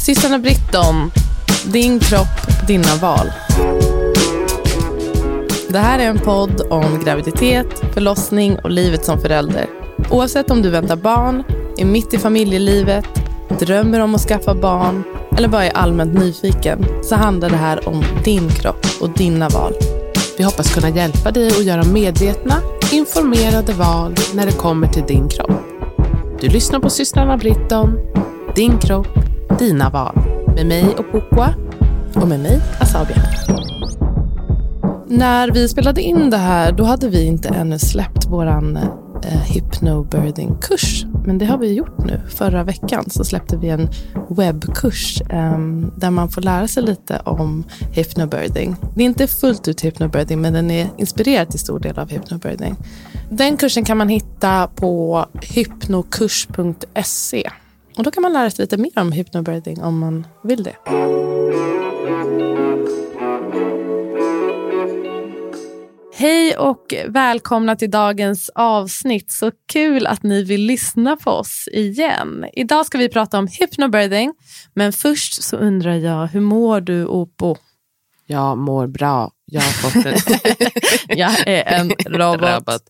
Systrarna Britton, din kropp, dina val. Det här är en podd om graviditet, förlossning och livet som förälder. Oavsett om du väntar barn, är mitt i familjelivet, drömmer om att skaffa barn eller bara är allmänt nyfiken så handlar det här om din kropp och dina val. Vi hoppas kunna hjälpa dig att göra medvetna, informerade val när det kommer till din kropp. Du lyssnar på systrarna Britton, din kropp, dina val. Med mig och Pukwa. Och med mig, Asabia. När vi spelade in det här, då hade vi inte ännu släppt våran eh, hypnobirthing-kurs. Men det har vi gjort nu. Förra veckan så släppte vi en webbkurs eh, där man får lära sig lite om hypnobirthing. Det är inte fullt ut hypnobirthing, men den är inspirerad till stor del av hypnobirthing. Den kursen kan man hitta på hypnokurs.se. Och då kan man lära sig lite mer om hypnobirthing om man vill det. Hej och välkomna till dagens avsnitt. Så kul att ni vill lyssna på oss igen. Idag ska vi prata om hypnobirthing. Men först så undrar jag, hur mår du Opo? Jag mår bra. Jag har fått en, Jag är en robot. Robot.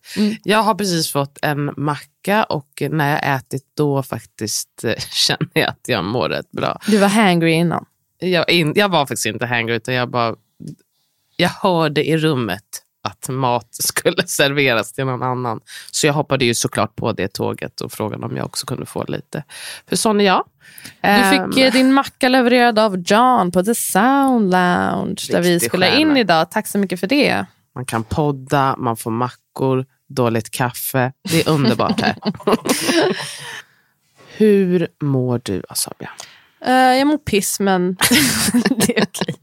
Jag har precis fått en macka och när jag ätit då faktiskt eh, känner jag att jag mår rätt bra. Du var hangry innan. Jag, in, jag var faktiskt inte hangry utan jag bara, jag hörde i rummet att mat skulle serveras till någon annan. Så jag hoppade ju såklart på det tåget och frågade om jag också kunde få lite. För sån är jag. Du fick eh, din macka levererad av John på The Sound Lounge där vi spelar in stjärna. idag. Tack så mycket för det. Man kan podda, man får mackor, dåligt kaffe. Det är underbart här. Hur mår du Asabia? Eh, jag mår piss, men det är okej.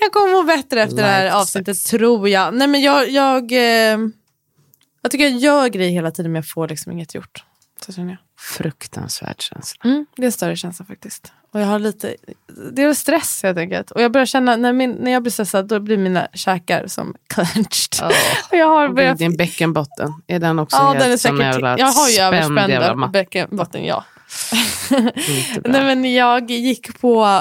jag kommer må bättre efter det här avsnittet, tror jag. Nej, men jag, jag, eh, jag tycker jag gör grejer hela tiden, men jag får liksom inget gjort. Så känner jag. Fruktansvärd känsla. Mm, det är en större känsla faktiskt. Och jag har lite, det är stress helt enkelt. Och jag börjar känna, när, min, när jag blir stressad, då blir mina käkar som clenched. Och jag har Och börjat Din bäckenbotten, är den också Ja, helt den är säkert... Jag har ju spänd jävla överspända matta? bäckenbotten, ja. Nej, men jag gick på,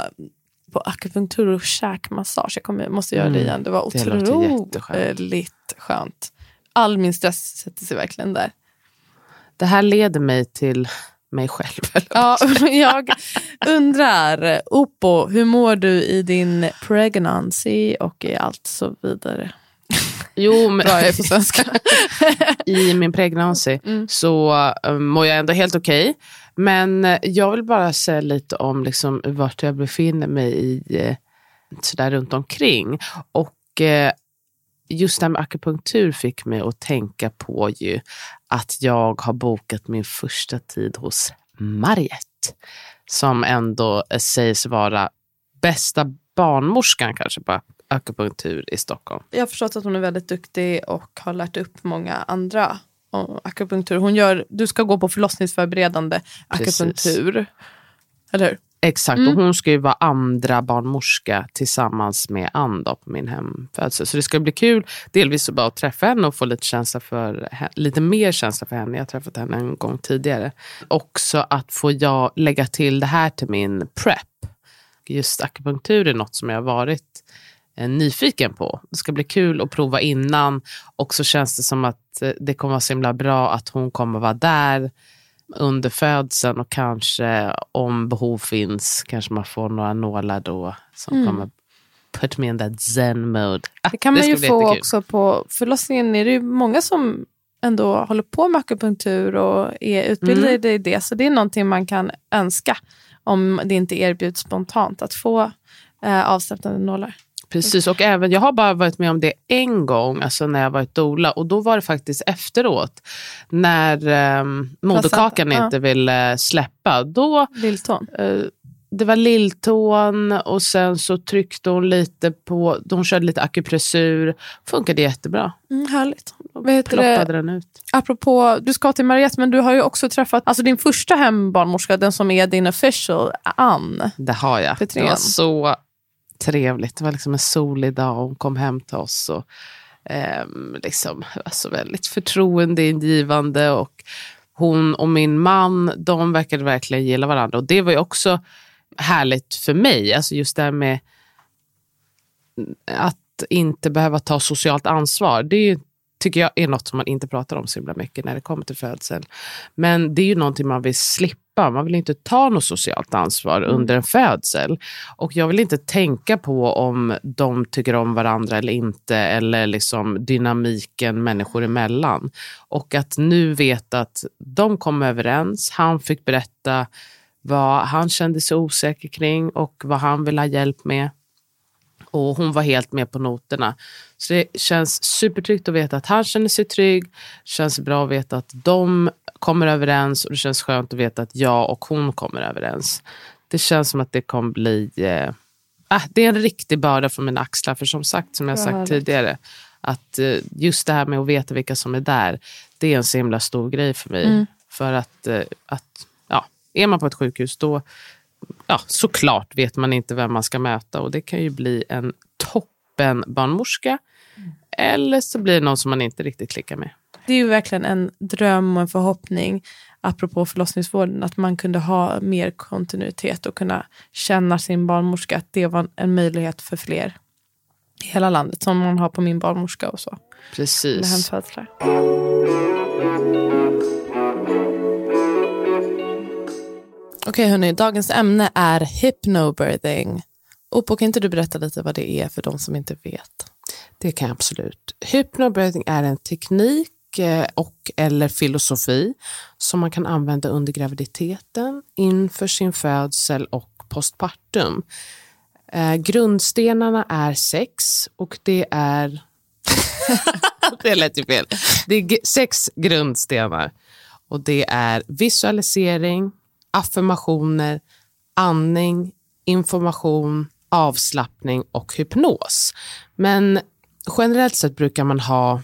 på akupunktur och käkmassage. Jag kommer, måste göra det Mm, igen. Det var det låter otroligt skönt. All min stress sätter sig verkligen där. Det här leder mig till mig själv. Ja, jag undrar, Opo, hur mår du i din pregnancy och i allt så vidare? Jo, men Bra, jag är på svenska. i min pregnancy Mm. så uh, mår jag ändå helt okej. Men eh, jag vill bara säga lite om liksom, vart jag befinner mig i eh, sådär runt omkring. Och eh, just det här med akupunktur fick mig att tänka på ju att jag har bokat min första tid hos Mariette. Som ändå sägs vara bästa barnmorskan kanske på akupunktur i Stockholm. Jag har förstått att hon är väldigt duktig och har lärt upp många andra akupunktur. Hon gör, du ska gå på förlossningsförberedande Precis. akupunktur. Eller hur? Exakt, Mm. och hon ska ju vara andra barnmorska tillsammans med Ann på min hemfödsel. Så det ska bli kul, delvis att bara träffa henne och få lite, känsla för, lite mer känsla för henne. Jag har träffat henne en gång tidigare. Också att få jag lägga till det här till min prep. Just akupunktur är något som jag har varit eh, nyfiken på. Det ska bli kul att prova innan och så känns det som att eh, det kommer vara så himla bra att hon kommer vara där under födseln och kanske om behov finns kanske man får några nålar då som Mm. kommer put me in that zen mode. Ah, Det kan man ska ju få jättekul. också på förlossningen. är det ju många som ändå håller på med akupunktur och är utbildade Mm. i det. Så det är någonting man kan önska om det inte erbjuds spontant att få eh, avstöpande nålar. Precis, och även, jag har bara varit med om det en gång, alltså när jag varit doula. Och då var det faktiskt efteråt, när eh, moderkakan ja. inte ville släppa. Då, Lilltån. eh, det var lilltån och sen så tryckte hon lite på, hon körde lite akupressur. Funkade jättebra. Mm, härligt. Heter ploppade det? den ut. Apropå, du ska till Mariette, men du har ju också träffat alltså din första hembarnmorska, den som är din official, Ann. Det har jag. Det Petrén. var så trevligt. Det var liksom en solig dag och hon kom hem till oss. Och, eh, liksom, alltså väldigt förtroendeingivande. Och hon och min man, de verkade verkligen gilla varandra. Och det var ju också härligt för mig. Alltså just det här med att inte behöva ta socialt ansvar. Det är ju, tycker jag är något som man inte pratar om så himla mycket när det kommer till födsel. Men det är ju någonting man vill slippa. Man vill inte ta något socialt ansvar under en födsel. Och jag vill inte tänka på om de tycker om varandra eller inte. Eller liksom dynamiken människor emellan. Och att nu veta att de kom överens. Han fick berätta vad han kände sig osäker kring och vad han vill ha hjälp med. Och hon var helt med på noterna. Så det känns supertryggt att veta att han känner sig trygg. Det känns bra att veta att de kommer överens och det känns skönt att veta att jag och hon kommer överens. Det känns som att det kommer bli... Eh, ah, det är en riktig börda från mina axlar. För som sagt, som jag sagt tidigare, att eh, just det här med att veta vilka som är där, det är en så himla stor grej för mig. Mm. För att, eh, att ja, är man på ett sjukhus då ja, såklart vet man inte vem man ska möta och det kan ju bli en toppen barnmorska eller så blir det någon som man inte riktigt klickar med. Det är ju verkligen en dröm och en förhoppning, apropå förlossningsvården, att man kunde ha mer kontinuitet och kunna känna sin barnmorska, att det var en möjlighet för fler i hela landet, som man har på min barnmorska och så. Precis. hemfödslar. Okej hörni, dagens ämne är hypnobirthing. Opo, kan inte du berätta lite vad det är för de som inte vet? Det kan jag absolut. Hypnobirthing är en teknik eh, och eller filosofi som man kan använda under graviditeten, inför sin födsel och postpartum. Eh, grundstenarna är sex och det är... det lät ju fel. Det är sex grundstenar och det är visualisering, affirmationer, andning, information, avslappning och hypnos. Men generellt sett brukar man ha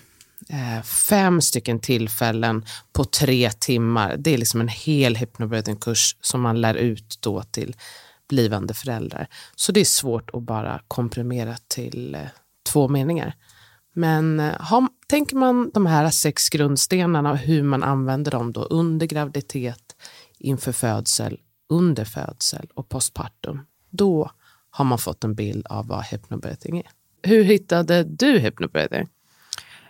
eh, fem stycken tillfällen på tre timmar. Det är liksom en hel hypnobirthing-kurs som man lär ut då till blivande föräldrar. Så det är svårt att bara komprimera till eh, två meningar. Men eh, har, tänker man de här sex grundstenarna och hur man använder dem då under graviditet, inför födsel, under födsel och postpartum, då har man fått en bild av vad hypnobirthing är. Hur hittade du hypnobirthing?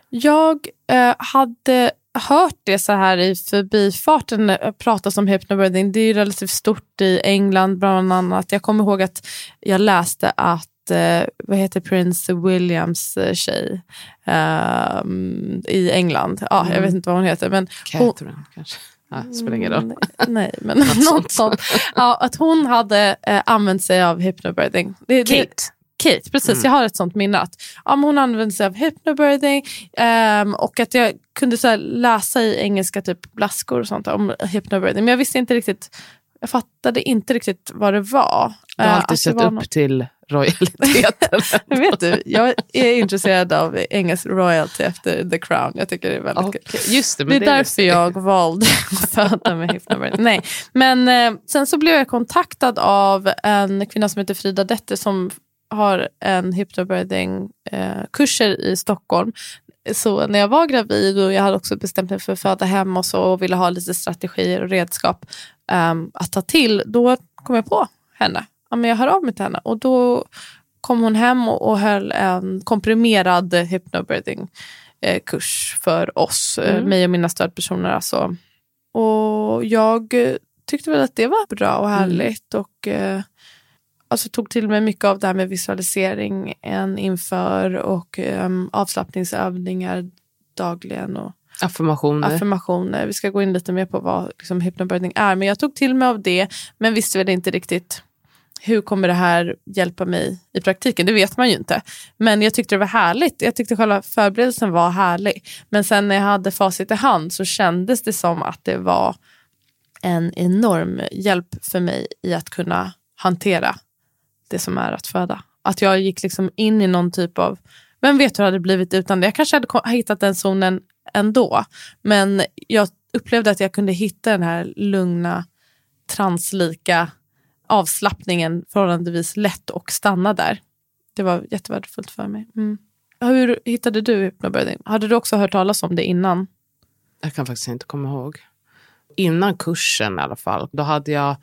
Jag eh, hade hört det så här i förbifarten eh, pratas om hypnobirthing. Det är ju relativt stort i England bland annat. Jag kommer ihåg att jag läste att eh, vad heter Prince Williams eh, tjej ehm, i England. Ja, Jag vet inte vad hon heter. Men hon, Catherine kanske? Ja, spelar ingen roll. Mm, Nej, men något sånt. Ja, att hon hade eh, använt sig av hypnobirthing. Det, det, Kate. Kate, precis. Jag har ett sånt minne. Att, ja, hon använde sig av hypnobirthing ehm, och att jag kunde så här, läsa i engelska typ blaskor och sånt om hypnobirthing. Men jag visste inte riktigt, jag fattade inte riktigt vad det var. Du har Eh, alltid sett upp något- till royaliteten. Vet du, jag är intresserad av engelsk royalty efter The Crown. Jag tycker det är väldigt kul. Okej, Just det, Det är därför det. jag valde att föda med hypnobirthing. Nej, men eh, sen så blev jag kontaktad av en kvinna som heter Frida Detter som har en hypnobirthing eh, kurser i Stockholm. Så när jag var gravid och jag hade också bestämt mig för att föda hem och så och ville ha lite strategier och redskap ehm, att ta till, då kom jag på henne. Ja, men jag hör av mig till henne och då kom hon hem och, och höll en komprimerad hypnobirthing eh, kurs för oss, eh, Mm. mig och mina stödpersoner. Alltså. Och jag tyckte väl att det var bra och härligt och eh, alltså, tog till mig mycket av det här med visualisering inför och eh, avslappningsövningar dagligen och Affirmationer. affirmationer. Vi ska gå in lite mer på vad liksom, hypnobirthing är. Men jag tog till mig av det, men visste väl inte riktigt hur kommer det här hjälpa mig i praktiken? Det vet man ju inte. Men jag tyckte det var härligt. Jag tyckte själva förberedelsen var härlig. Men sen när jag hade facit i hand så kändes det som att det var en enorm hjälp för mig i att kunna hantera det som är att föda. Att jag gick liksom in i någon typ av, vem vet hur det hade blivit utan det. Jag kanske hade hittat den zonen ändå. Men jag upplevde att jag kunde hitta den här lugna, translika avslappningen förhållandevis lätt och stanna där. Det var jättevärdefullt för mig. Mm. Hur hittade du hypnobirthing? Hade du också hört talas om det innan? Jag kan faktiskt inte komma ihåg. Innan kursen i alla fall, då hade jag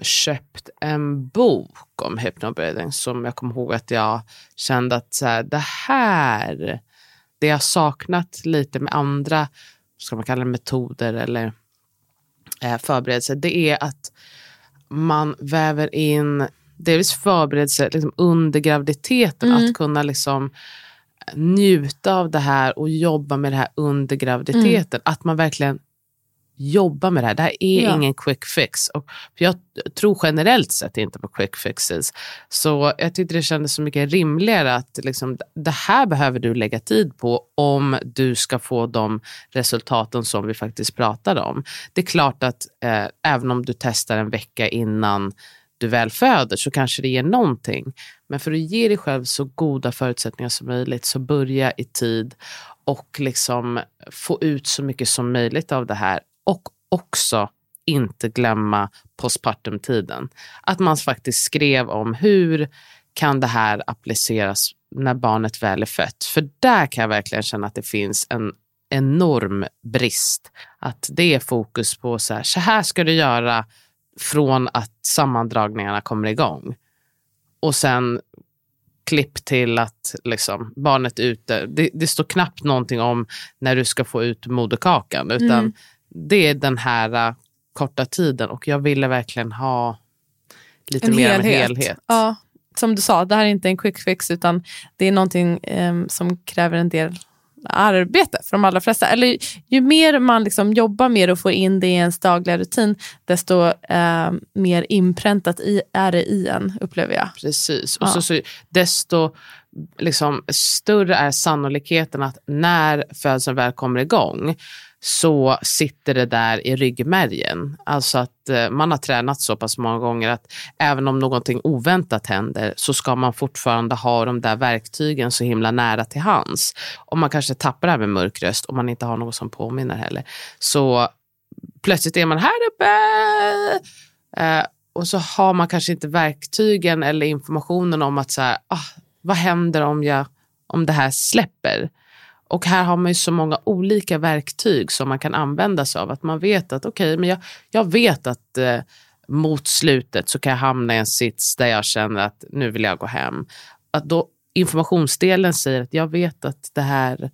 köpt en bok om hypnobirthing som jag kommer ihåg att jag kände att så här, det här, det jag saknat lite med andra, ska man kalla det metoder eller eh, förberedelser, det är att man väver in delvis förberedelse liksom under graviditeten. Mm. Att kunna liksom njuta av det här och jobba med det här under graviditeten. Mm. Att man verkligen jobba med det här. Det här är ja. ingen quick fix. Och jag tror generellt sett inte på quick fixes. Så jag tyckte det kändes så mycket rimligare att liksom, det här behöver du lägga tid på om du ska få de resultaten som vi faktiskt pratade om. Det är klart att eh, även om du testar en vecka innan du väl föder så kanske det ger någonting. Men för att ge dig själv så goda förutsättningar som möjligt så börja i tid och liksom få ut så mycket som möjligt av det här och också inte glömma postpartumtiden. Att man faktiskt skrev om hur kan det här appliceras när barnet väl är fött. För där kan jag verkligen känna att det finns en enorm brist. Att det är fokus på så här, så här ska du göra från att sammandragningarna kommer igång. Och sen klipp till att liksom, barnet är ute. Det, det, står knappt någonting om när du ska få ut moderkakan. Utan mm det är den här uh, korta tiden och jag ville verkligen ha lite en mer helhet. av en helhet. Ja, som du sa, det här är inte en quick fix utan det är någonting um, som kräver en del arbete för de allra flesta. Eller ju mer man liksom jobbar med att få in det i ens dagliga rutin, desto eh, mer inpräntat i, är det i en, upplever jag. Precis, och ja. så, så, desto liksom, större är sannolikheten att när födseln väl kommer igång så sitter det där i ryggmärgen. Alltså att eh, man har tränat så pass många gånger att även om någonting oväntat händer så ska man fortfarande ha de där verktygen så himla nära till hands. Om man kanske tappar det här med mörk röst om man inte har något som påminner heller. Så plötsligt är man här uppe eh, och så har man kanske inte verktygen eller informationen om att så här, ah, vad händer om, jag, om det här släpper? Och här har man ju så många olika verktyg som man kan använda sig av. Att man vet att okej, okay, men jag, jag vet att eh, mot slutet så kan jag hamna i en sits där jag känner att nu vill jag gå hem. Att då informationsdelen säger att jag vet att det här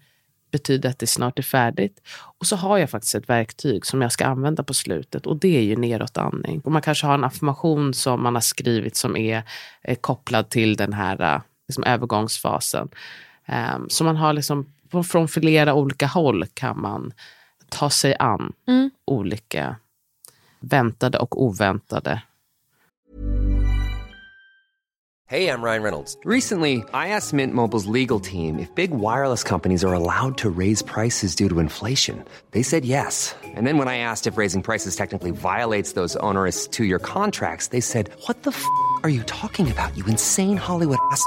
betyder att det snart är färdigt. Och så har jag faktiskt ett verktyg som jag ska använda på slutet och det är ju nedåtandning. Och man kanske har en affirmation som man har skrivit som är eh, kopplad till den här eh, liksom, övergångsfasen. Um, så man har liksom från flera olika håll kan man ta sig an mm. olika väntade och oväntade. Hej, jag Ryan Reynolds. Recently, I asked Mint Mobiles legal team if big wireless companies are allowed to raise prices due to inflation. They said yes. And then when I asked if raising prices technically violates those onerous two-year contracts, they said, what the f*** are you talking about, you insane Hollywood ass?"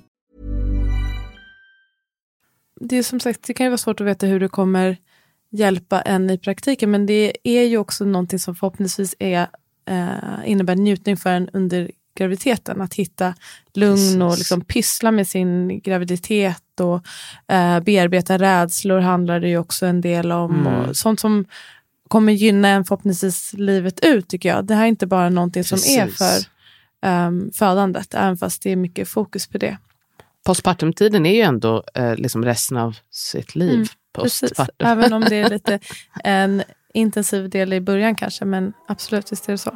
Det är som sagt, det kan ju vara svårt att veta hur det kommer hjälpa en i praktiken, men det är ju också någonting som förhoppningsvis är eh, innebär njutning för en under graviditeten. Att hitta lugn och liksom pyssla med sin graviditet och eh, bearbeta rädslor handlar det ju också en del om. Mm. Och sånt som kommer gynna en förhoppningsvis livet ut tycker jag. Det här är inte bara någonting som är Precis. för um, födandet, även fast det är mycket fokus på det. Postpartumtiden är ju ändå eh, liksom resten av sitt liv. Mm, Precis, även om det är lite en intensiv del i början kanske, men absolut, visst är det så.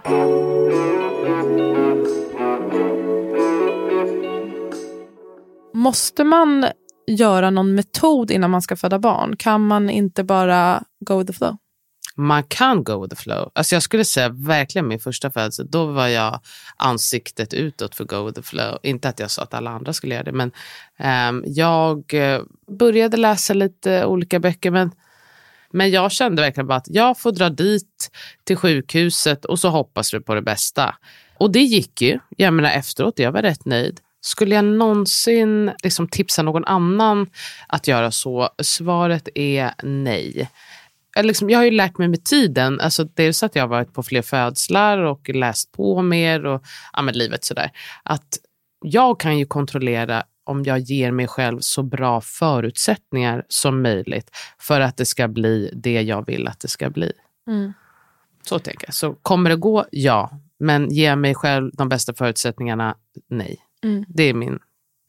Måste man göra någon metod innan man ska föda barn? Kan man inte bara go with the flow? Man kan go with the flow. Alltså jag skulle säga verkligen min första födelse, då var jag ansiktet utåt för go with the flow. Inte att jag sa att alla andra skulle göra det, men um, jag eh, började läsa lite olika böcker. Men, men jag kände verkligen bara att jag får dra dit till sjukhuset och så hoppas du på det bästa. Och det gick ju. Jag menar efteråt, jag var rätt nöjd. Skulle jag någonsin liksom tipsa någon annan att göra så? Svaret är nej. Eller Liksom, jag har ju lärt mig med tiden, alltså dels att jag har varit på fler födslar och läst på mer och ja, men livet sådär. Att jag kan ju kontrollera om jag ger mig själv så bra förutsättningar som möjligt för att det ska bli det jag vill att det ska bli. Mm. Så tänker jag. Så kommer det gå? Ja. Men ge mig själv de bästa förutsättningarna? Nej. Mm. Det är min...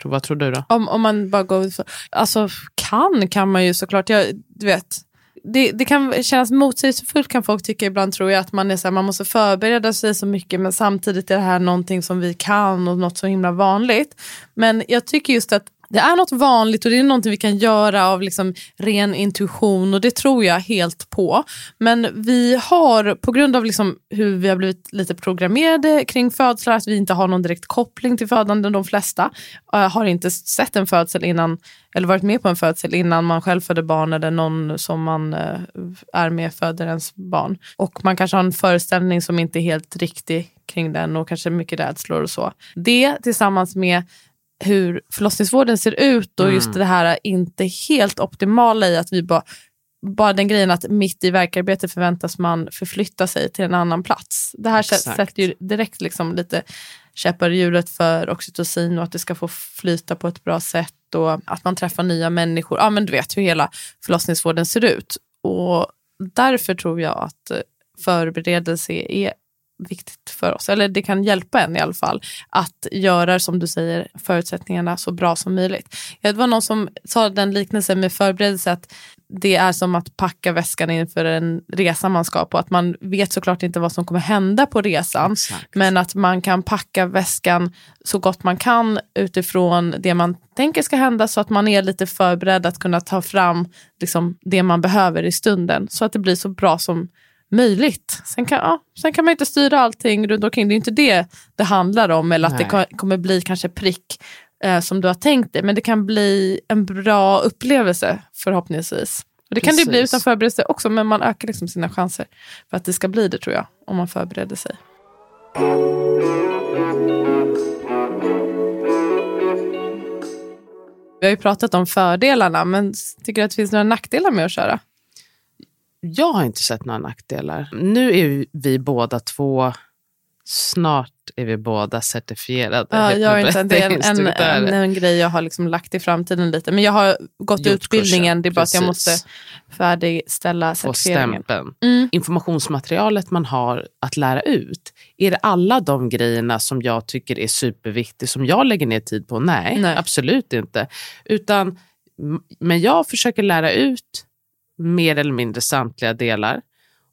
Vad tror du då? Om, om man bara går Alltså kan kan man ju såklart. Jag, du vet, det, det kan kännas motsägelsefullt kan folk tycka ibland tror jag att man, är så här, man måste förbereda sig så mycket men samtidigt är det här någonting som vi kan och något så himla vanligt. Men jag tycker just att det är något vanligt och det är någonting vi kan göra av liksom ren intuition och det tror jag helt på. Men vi har på grund av liksom hur vi har blivit lite programmerade kring födslar, att vi inte har någon direkt koppling till födande, de flesta eh, har inte sett en födsel innan eller varit med på en födsel innan man själv föder barn eller någon som man eh, är med föder ens barn. Och man kanske har en föreställning som inte är helt riktig kring den och kanske mycket rädslor och så. Det tillsammans med hur förlossningsvården ser ut och just det här inte helt optimala i att vi bara bara den grejen att mitt i verkarbete förväntas man förflytta sig till en annan plats. Det här Exakt. sätter ju direkt liksom lite käppar i hjulet för oxytocin och att det ska få flyta på ett bra sätt och att man träffar nya människor. Ja, men du vet hur hela förlossningsvården ser ut. Och därför tror jag att eh, förberedelse är viktigt för oss, eller det kan hjälpa en i alla fall, att göra som du säger förutsättningarna så bra som möjligt. Det var någon som sa den liknelsen med förberedelse att det är som att packa väskan inför en resa man ska på, att man vet såklart inte vad som kommer hända på resan, Exakt. men att man kan packa väskan så gott man kan utifrån det man tänker ska hända så att man är lite förberedd att kunna ta fram liksom, det man behöver i stunden så att det blir så bra som möjligt. Sen kan, ja, sen kan man inte styra allting runt omkring. Det är inte det det handlar om eller att det Nej. ko- kommer bli kanske prick eh, som du har tänkt dig. Men det kan bli en bra upplevelse förhoppningsvis. Och det kan det bli Precis. utan förberedelse också men man ökar liksom sina chanser för att det ska bli det tror jag. Om man förbereder sig. Vi har ju pratat om fördelarna men tycker du att det finns några nackdelar med att köra? Jag har inte sett några nackdelar. Nu är vi båda två, snart är vi båda certifierade Ja, jag är inte, det är en, en, en, en grej jag har liksom lagt i framtiden lite. Men jag har gått Gjort utbildningen, kursen, det är bara att jag precis. måste färdigställa certifieringen. Mm. Informationsmaterialet man har att lära ut, är det alla de grejerna som jag tycker är superviktigt, som jag lägger ner tid på? Nej, Nej. absolut inte. Utan, men jag försöker lära ut mer eller mindre samtliga delar.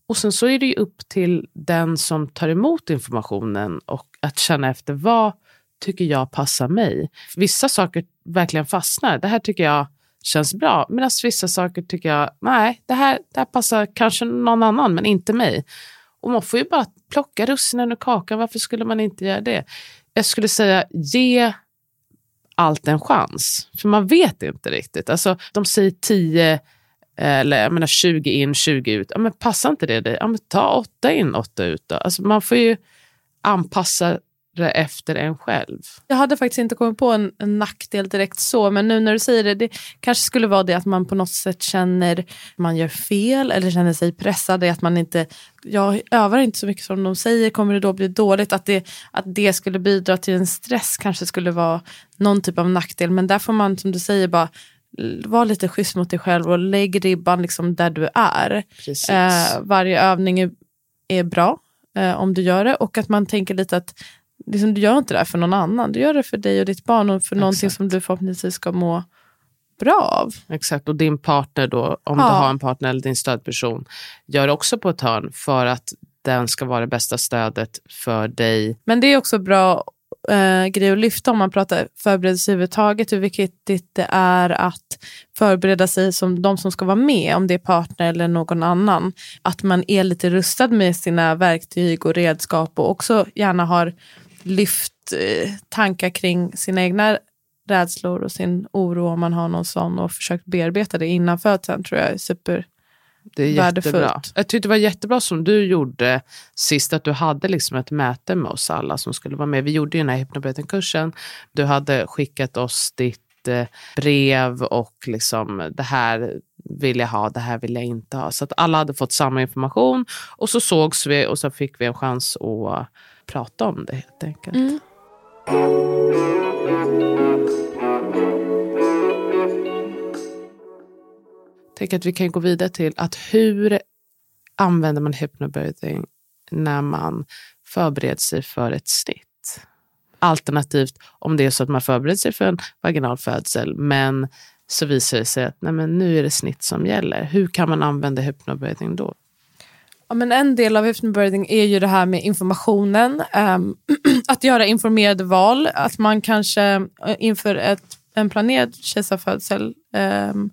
Och sen så är det ju upp till den som tar emot informationen och att känna efter vad tycker jag passar mig. Vissa saker verkligen fastnar. Det här tycker jag känns bra. Medan vissa saker tycker jag, nej, det här, det här passar kanske någon annan men inte mig. Och man får ju bara plocka russinen ur kakan. Varför skulle man inte göra det? Jag skulle säga, ge allt en chans. För man vet inte riktigt. Alltså, de säger tio eller jag menar 20 in, 20 ut. Ja, men passar inte det dig? Ja, men ta 8 in, 8 ut. Då. Alltså, man får ju anpassa det efter en själv. Jag hade faktiskt inte kommit på en, en nackdel direkt så, men nu när du säger det, det kanske skulle vara det att man på något sätt känner att man gör fel eller känner sig pressad, att man inte, jag övar inte så mycket som de säger, kommer det då bli dåligt? Att det, att det skulle bidra till en stress kanske skulle vara någon typ av nackdel, men där får man som du säger bara vara lite schysst mot dig själv och lägg ribban liksom där du är. Eh, varje övning är, är bra eh, om du gör det och att man tänker lite att liksom, du gör inte det här för någon annan. Du gör det för dig och ditt barn och för Exakt. någonting som du förhoppningsvis ska må bra av. Exakt, och din partner då, om ja. du har en partner eller din stödperson, gör också på ett hörn för att den ska vara det bästa stödet för dig. Men det är också bra eh, grej att lyfta om man pratar förberedelse överhuvudtaget, hur viktigt det är att förbereda sig som de som ska vara med, om det är partner eller någon annan. Att man är lite rustad med sina verktyg och redskap och också gärna har lyft eh, tankar kring sina egna rädslor och sin oro om man har någon sån och försökt bearbeta det innan födseln tror jag är super det är jättebra. Jag tyckte det var jättebra som du gjorde sist, att du hade liksom ett möte med oss alla som skulle vara med. Vi gjorde ju den här hypnobeten-kursen. Du hade skickat oss ditt eh, brev och liksom det här vill jag ha, det här vill jag inte ha. Så att alla hade fått samma information och så sågs vi och så fick vi en chans att prata om det helt enkelt. Mm. Tänker att vi kan gå vidare till att hur använder man hypnobirthing när man förbereder sig för ett snitt? Alternativt om det är så att man förbereder sig för en vaginal födsel men så visar det sig att nej men nu är det snitt som gäller. Hur kan man använda hypnobirthing då? Ja, men en del av hypnobirthing är ju det här med informationen. Um, att göra informerade val. Att man kanske eh, inför ett, en planerad kejsarfödsel um,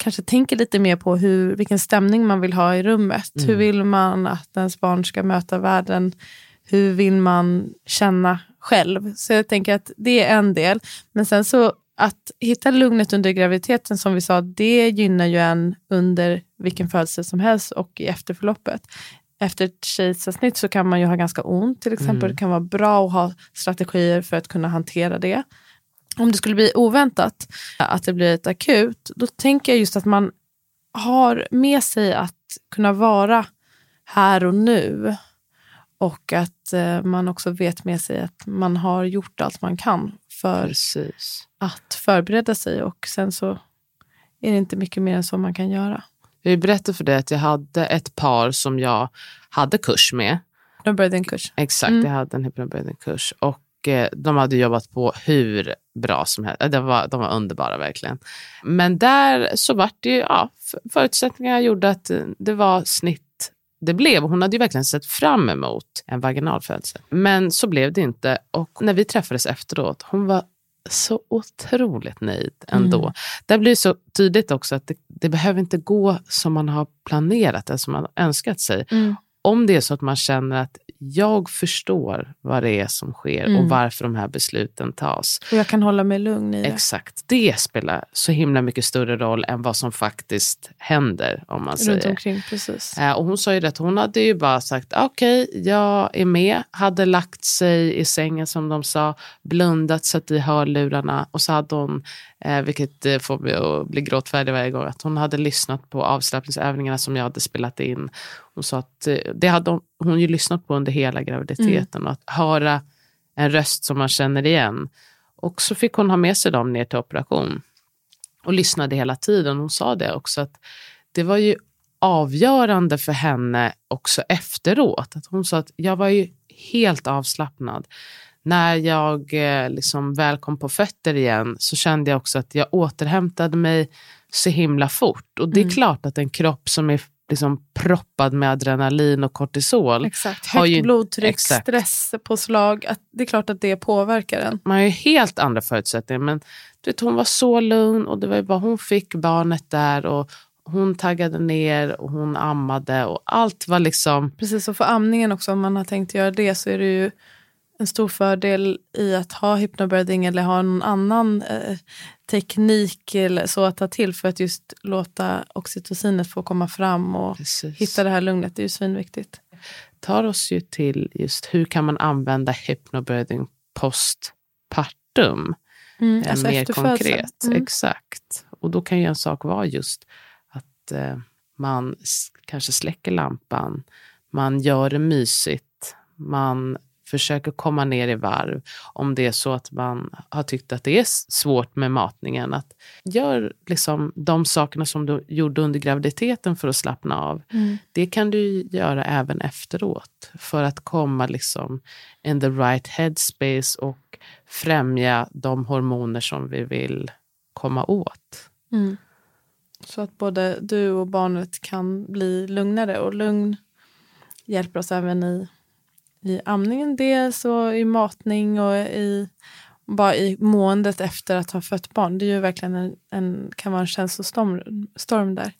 kanske tänker lite mer på hur, vilken stämning man vill ha i rummet. Mm. Hur vill man att ens barn ska möta världen? Hur vill man känna själv? Så jag tänker att det är en del. Men sen så att hitta lugnet under graviditeten som vi sa, det gynnar ju en under vilken födelse som helst och i efterförloppet. Efter ett kejsarsnitt så kan man ju ha ganska ont till exempel. Mm. Det kan vara bra att ha strategier för att kunna hantera det om det skulle bli oväntat, att det blir ett akut, då tänker jag just att man har med sig att kunna vara här och nu. Och att eh, man också vet med sig att man har gjort allt man kan för Precis. att förbereda sig. Och sen så är det inte mycket mer än så man kan göra. Jag berättade för dig att jag hade ett par som jag hade kurs med. De började en kurs. Exakt, mm. jag hade en hypnobirthing-kurs. Och eh, de hade jobbat på hur bra som helst. De var, de var underbara verkligen. Men där så vart det ju, ja, förutsättningarna gjorde att det var snitt det blev. Hon hade ju verkligen sett fram emot en vaginal födsel. Men så blev det inte. Och när vi träffades efteråt, hon var så otroligt nöjd ändå. Mm. Det blir så tydligt också att det, det, behöver inte gå som man har planerat eller som man önskat sig. Mm. Om det är så att man känner att jag förstår vad det är som sker mm. och varför de här besluten tas. Och jag kan hålla mig lugn i det. Exakt. Det spelar så himla mycket större roll än vad som faktiskt händer. om man Runt omkring, precis. Eh, och hon sa ju det, hon hade ju bara sagt okej, okay, jag är med, hade lagt sig i sängen som de sa, blundat, satt i hörlurarna och så hade hon Eh, vilket eh, får mig att bli gråtfärdig varje gång. Att hon hade lyssnat på avslappningsövningarna som jag hade spelat in. Hon sa att eh, det hade hon, hon ju lyssnat på under hela graviditeten. Mm. Och att höra en röst som man känner igen. Och så fick hon ha med sig dem ner till operation. Och lyssnade hela tiden. Hon sa det också att det var ju avgörande för henne också efteråt. Att hon sa att jag var ju helt avslappnad när jag eh, liksom väl kom på fötter igen så kände jag också att jag återhämtade mig så himla fort. Och det är mm. klart att en kropp som är liksom proppad med adrenalin och kortisol. Exakt. Högt ju, blodtryck, exakt. stresspåslag. Att det är klart att det påverkar en. Man har ju helt andra förutsättningar. Men du vet, hon var så lugn och det var bara hon fick barnet där. och hon taggade ner och hon ammade och allt var liksom... Precis, och för amningen också, om man har tänkt göra det så är det ju en stor fördel i att ha hypnobirthing eller ha någon annan eh, teknik eller så att ta till för att just låta oxytocinet få komma fram och Precis. hitta det här lugnet. Det är ju svinviktigt. tar oss ju till just hur kan man använda hypnobirthing postpartum. Mm, eh, alltså mer konkret. Mm. Exakt. Och då kan ju en sak vara just att eh, man kanske släcker lampan, man gör det mysigt, man försöker komma ner i varv. Om det är så att man har tyckt att det är svårt med matningen. Att gör liksom de sakerna som du gjorde under graviditeten för att slappna av. Mm. Det kan du göra även efteråt. För att komma liksom in the right headspace och främja de hormoner som vi vill komma åt. Mm. Så att både du och barnet kan bli lugnare och lugn hjälper oss även i, i amningen dels och i matning och i, bara i måendet efter att ha fött barn. Det är ju verkligen en, en, kan vara en känslostorm storm där.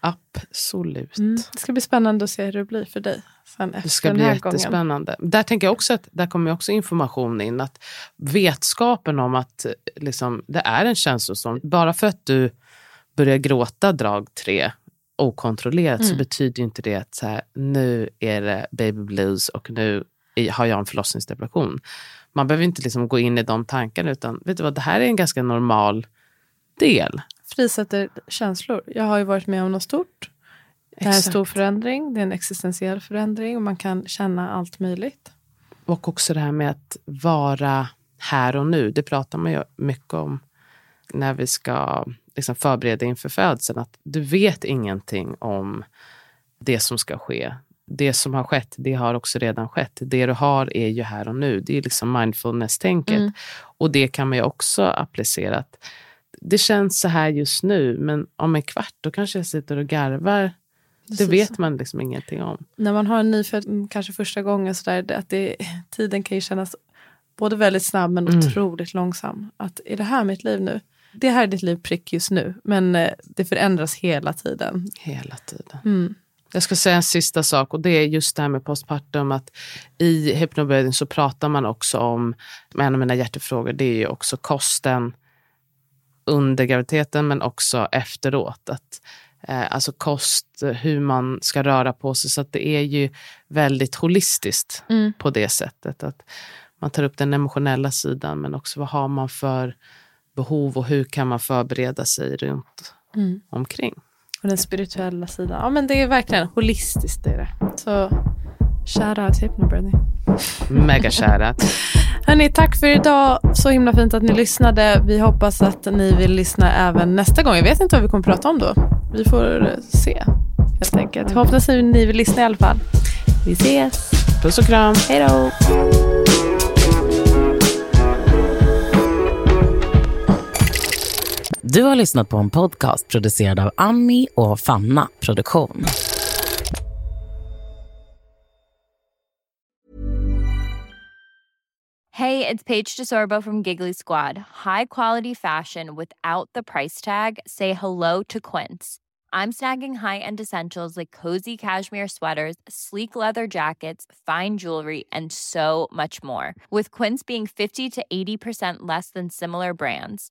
Absolut. Mm. Det ska bli spännande att se hur det blir för dig sen efter Det ska den bli här gången. jättespännande. Där tänker jag också att där kommer också information in. Att vetskapen om att liksom, det är en känslostorm. Bara för att du börjar gråta drag tre okontrollerat så Mm. betyder ju inte det att så här, nu är det baby blues och nu har jag en förlossningsdepression. Man behöver inte liksom gå in i de tankarna utan vet du vad, det här är en ganska normal del. Frisätter känslor. Jag har ju varit med om något stort. Det här är en stor förändring. Det är en existentiell förändring och man kan känna allt möjligt. Och också det här med att vara här och nu. Det pratar man ju mycket om när vi ska liksom förbereda inför födseln. Att du vet ingenting om det som ska ske. Det som har skett, det har också redan skett. Det du har är ju här och nu. Det är liksom mindfulness-tänket. Mm. Och det kan man ju också applicera. Att det känns så här just nu, men om en kvart då kanske jag sitter och garvar. Det vet man liksom ingenting om. när man har en nyfödd, mm, kanske första gången, så där, att det, tiden kan ju kännas både väldigt snabb men Mm. otroligt långsam. Att är det här mitt liv nu? Det här är ditt liv prick just nu, men eh, det förändras hela tiden. Hela tiden. Mm. Jag ska säga en sista sak och det är just det här med postpartum. Att I hypnobirthing så pratar man också om, en av mina hjärtefrågor, det är ju också kosten under graviditeten men också efteråt. Att, eh, alltså kost, hur man ska röra på sig. Så det är ju väldigt holistiskt Mm. på det sättet. Att man tar upp den emotionella sidan men också vad har man för behov och hur kan man förbereda sig runt Mm. omkring. Och den spirituella sidan. Ja men det är verkligen holistiskt. Det är det. Så out till Hypnobirthing. Mega shoutout. Hörni, tack för idag. Så himla fint att ni lyssnade. Vi hoppas att ni vill lyssna även nästa gång. Jag vet inte vad vi kommer prata om då. Vi får eh, se helt enkelt. Hoppas att ni vill lyssna i alla fall. Vi ses. Puss och kram. Hej då. Du har lyssnat på en podcast producerad av Ami och Fanna Produktion. Hej, det är Paige DeSorbo från Giggly Squad. High quality fashion without the price tag. Say hello to Quince. I'm snagging high-end essentials like cozy cashmere sweaters, sleek leather jackets, fine jewelry, and so much more. With Quince being 50 to 80% less than similar brands.